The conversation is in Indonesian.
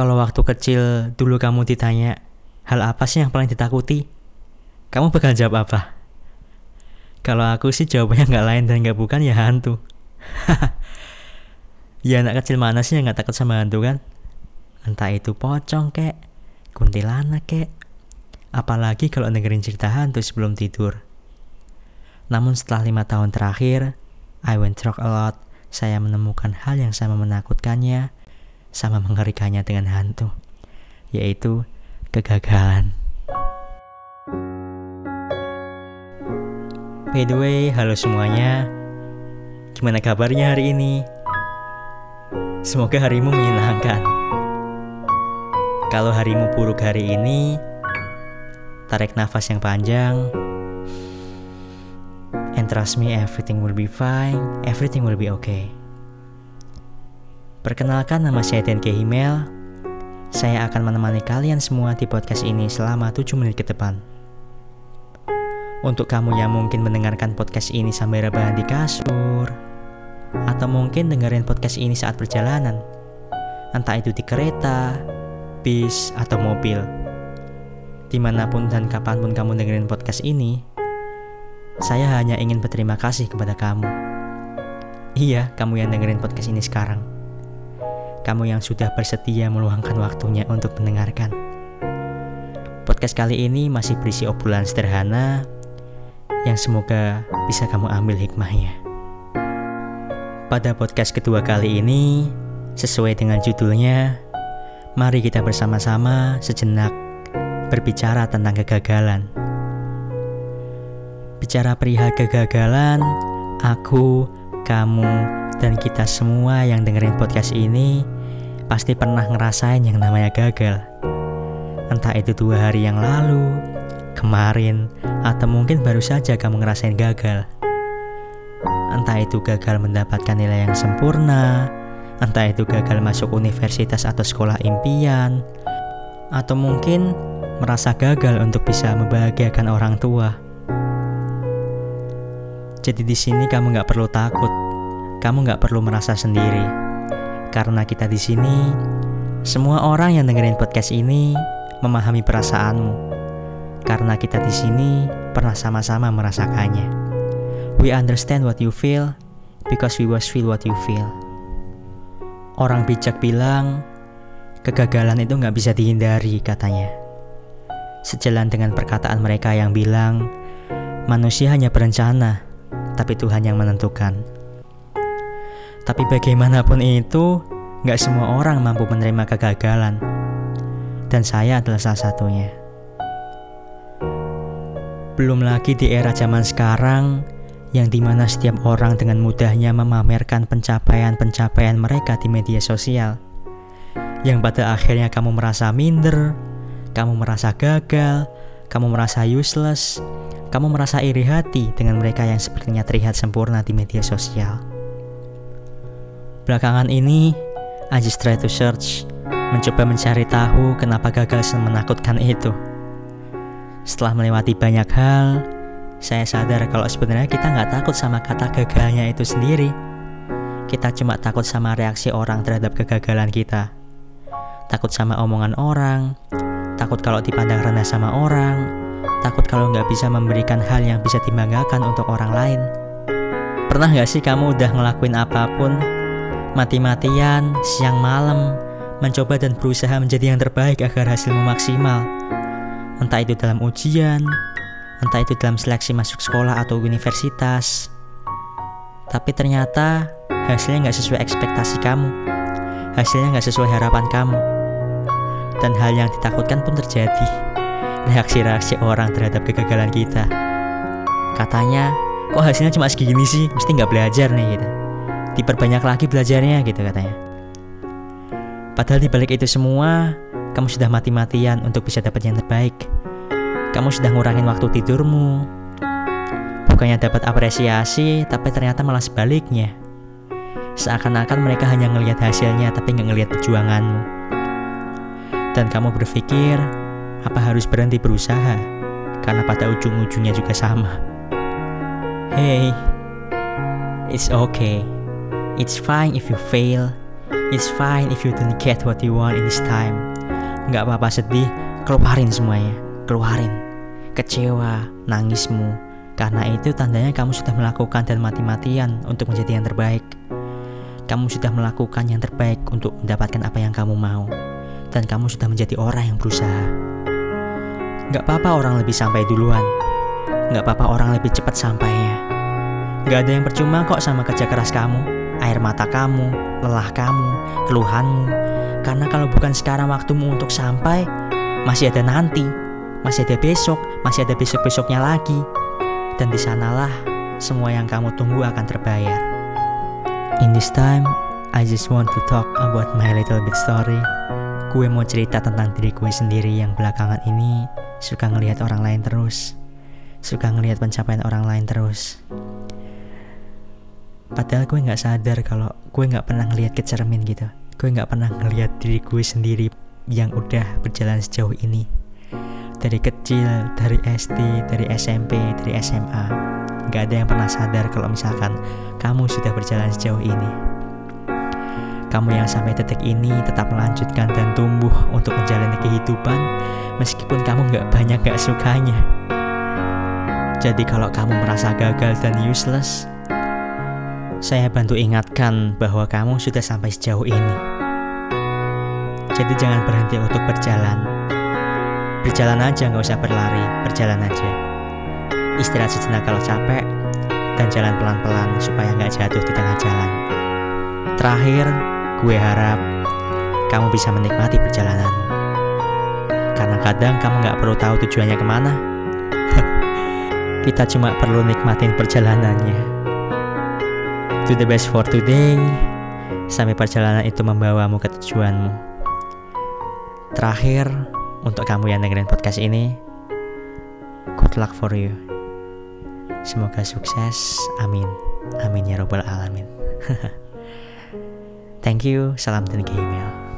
Kalau waktu kecil dulu kamu ditanya, hal apa sih yang paling ditakuti? Kamu bakal jawab apa? Kalau aku sih jawabannya nggak lain dan nggak bukan ya hantu. ya anak kecil mana sih yang nggak takut sama hantu kan? Entah itu pocong kek, kuntilanak kek. Apalagi kalau dengerin cerita hantu sebelum tidur. Namun setelah lima tahun terakhir, I went through a lot. Saya menemukan hal yang sama menakutkannya, sama mengerikannya dengan hantu, yaitu kegagalan. By the way, halo semuanya. Gimana kabarnya hari ini? Semoga harimu menyenangkan. Kalau harimu buruk hari ini, tarik nafas yang panjang. And trust me, everything will be fine. Everything will be okay. Perkenalkan nama saya Denke Himel. Saya akan menemani kalian semua di podcast ini selama 7 menit ke depan. Untuk kamu yang mungkin mendengarkan podcast ini sambil rebahan di kasur, atau mungkin dengerin podcast ini saat perjalanan, entah itu di kereta, bis, atau mobil. Di mana pun dan kapan pun kamu dengerin podcast ini, saya hanya ingin berterima kasih kepada kamu. Iya, kamu yang dengerin podcast ini sekarang kamu yang sudah bersedia meluangkan waktunya untuk mendengarkan. Podcast kali ini masih berisi obrolan sederhana yang semoga bisa kamu ambil hikmahnya. Pada podcast kedua kali ini, sesuai dengan judulnya, mari kita bersama-sama sejenak berbicara tentang kegagalan. Bicara perihal kegagalan, aku, kamu, dan kita semua yang dengerin podcast ini pasti pernah ngerasain yang namanya gagal. Entah itu dua hari yang lalu, kemarin, atau mungkin baru saja kamu ngerasain gagal. Entah itu gagal mendapatkan nilai yang sempurna, entah itu gagal masuk universitas atau sekolah impian, atau mungkin merasa gagal untuk bisa membahagiakan orang tua. Jadi di sini kamu nggak perlu takut kamu nggak perlu merasa sendiri. Karena kita di sini, semua orang yang dengerin podcast ini memahami perasaanmu. Karena kita di sini pernah sama-sama merasakannya. We understand what you feel because we was feel what you feel. Orang bijak bilang, kegagalan itu nggak bisa dihindari katanya. Sejalan dengan perkataan mereka yang bilang, manusia hanya berencana, tapi Tuhan yang menentukan. Tapi bagaimanapun itu, nggak semua orang mampu menerima kegagalan. Dan saya adalah salah satunya. Belum lagi di era zaman sekarang, yang di mana setiap orang dengan mudahnya memamerkan pencapaian-pencapaian mereka di media sosial. Yang pada akhirnya kamu merasa minder, kamu merasa gagal, kamu merasa useless, kamu merasa iri hati dengan mereka yang sepertinya terlihat sempurna di media sosial. Belakangan ini, I just try to search, mencoba mencari tahu kenapa gagal menakutkan itu. Setelah melewati banyak hal, saya sadar kalau sebenarnya kita nggak takut sama kata gagalnya itu sendiri. Kita cuma takut sama reaksi orang terhadap kegagalan kita. Takut sama omongan orang, takut kalau dipandang rendah sama orang, takut kalau nggak bisa memberikan hal yang bisa dibanggakan untuk orang lain. Pernah nggak sih kamu udah ngelakuin apa pun mati-matian, siang malam, mencoba dan berusaha menjadi yang terbaik agar hasilmu maksimal. Entah itu dalam ujian, entah itu dalam seleksi masuk sekolah atau universitas. Tapi ternyata hasilnya nggak sesuai ekspektasi kamu. Hasilnya nggak sesuai harapan kamu. Dan hal yang ditakutkan pun terjadi. Reaksi-reaksi orang terhadap kegagalan kita. Katanya, kok hasilnya cuma segini sih? Mesti nggak belajar nih gitu diperbanyak lagi belajarnya gitu katanya. Padahal dibalik itu semua, kamu sudah mati-matian untuk bisa dapat yang terbaik. Kamu sudah ngurangin waktu tidurmu. Bukannya dapat apresiasi, tapi ternyata malah sebaliknya. Seakan-akan mereka hanya ngelihat hasilnya, tapi nggak ngelihat perjuanganmu. Dan kamu berpikir, apa harus berhenti berusaha? Karena pada ujung-ujungnya juga sama. Hey, it's okay. It's fine if you fail. It's fine if you don't get what you want in this time. Nggak apa-apa sedih, keluarin semuanya. Keluarin. Kecewa, nangismu. Karena itu tandanya kamu sudah melakukan dan mati-matian untuk menjadi yang terbaik. Kamu sudah melakukan yang terbaik untuk mendapatkan apa yang kamu mau. Dan kamu sudah menjadi orang yang berusaha. Nggak apa-apa orang lebih sampai duluan. Nggak apa-apa orang lebih cepat sampainya. Nggak ada yang percuma kok sama kerja keras kamu air mata kamu, lelah kamu, keluhanmu. Karena kalau bukan sekarang waktumu untuk sampai, masih ada nanti, masih ada besok, masih ada besok-besoknya lagi. Dan di sanalah semua yang kamu tunggu akan terbayar. In this time, I just want to talk about my little bit story. Gue mau cerita tentang diri gue sendiri yang belakangan ini suka ngelihat orang lain terus. Suka ngelihat pencapaian orang lain terus. Padahal gue nggak sadar kalau gue nggak pernah ngelihat ke cermin gitu. Gue nggak pernah ngelihat diri gue sendiri yang udah berjalan sejauh ini. Dari kecil, dari SD, dari SMP, dari SMA. Gak ada yang pernah sadar kalau misalkan kamu sudah berjalan sejauh ini. Kamu yang sampai detik ini tetap melanjutkan dan tumbuh untuk menjalani kehidupan meskipun kamu gak banyak gak sukanya. Jadi kalau kamu merasa gagal dan useless, saya bantu ingatkan bahwa kamu sudah sampai sejauh ini. Jadi jangan berhenti untuk berjalan. Berjalan aja, nggak usah berlari, berjalan aja. Istirahat sejenak kalau capek, dan jalan pelan-pelan supaya nggak jatuh di tengah jalan. Terakhir, gue harap kamu bisa menikmati perjalananmu. Karena kadang kamu nggak perlu tahu tujuannya ke mana. Kita cuma perlu nikmatin perjalanannya. Do the best for today. Sampai perjalanan itu membawamu ke tujuanmu. Terakhir Untuk kamu yang dengerin podcast ini Good luck for you. Semoga sukses. Amin. Amin ya robbal alamin. Thank you. Salam dan email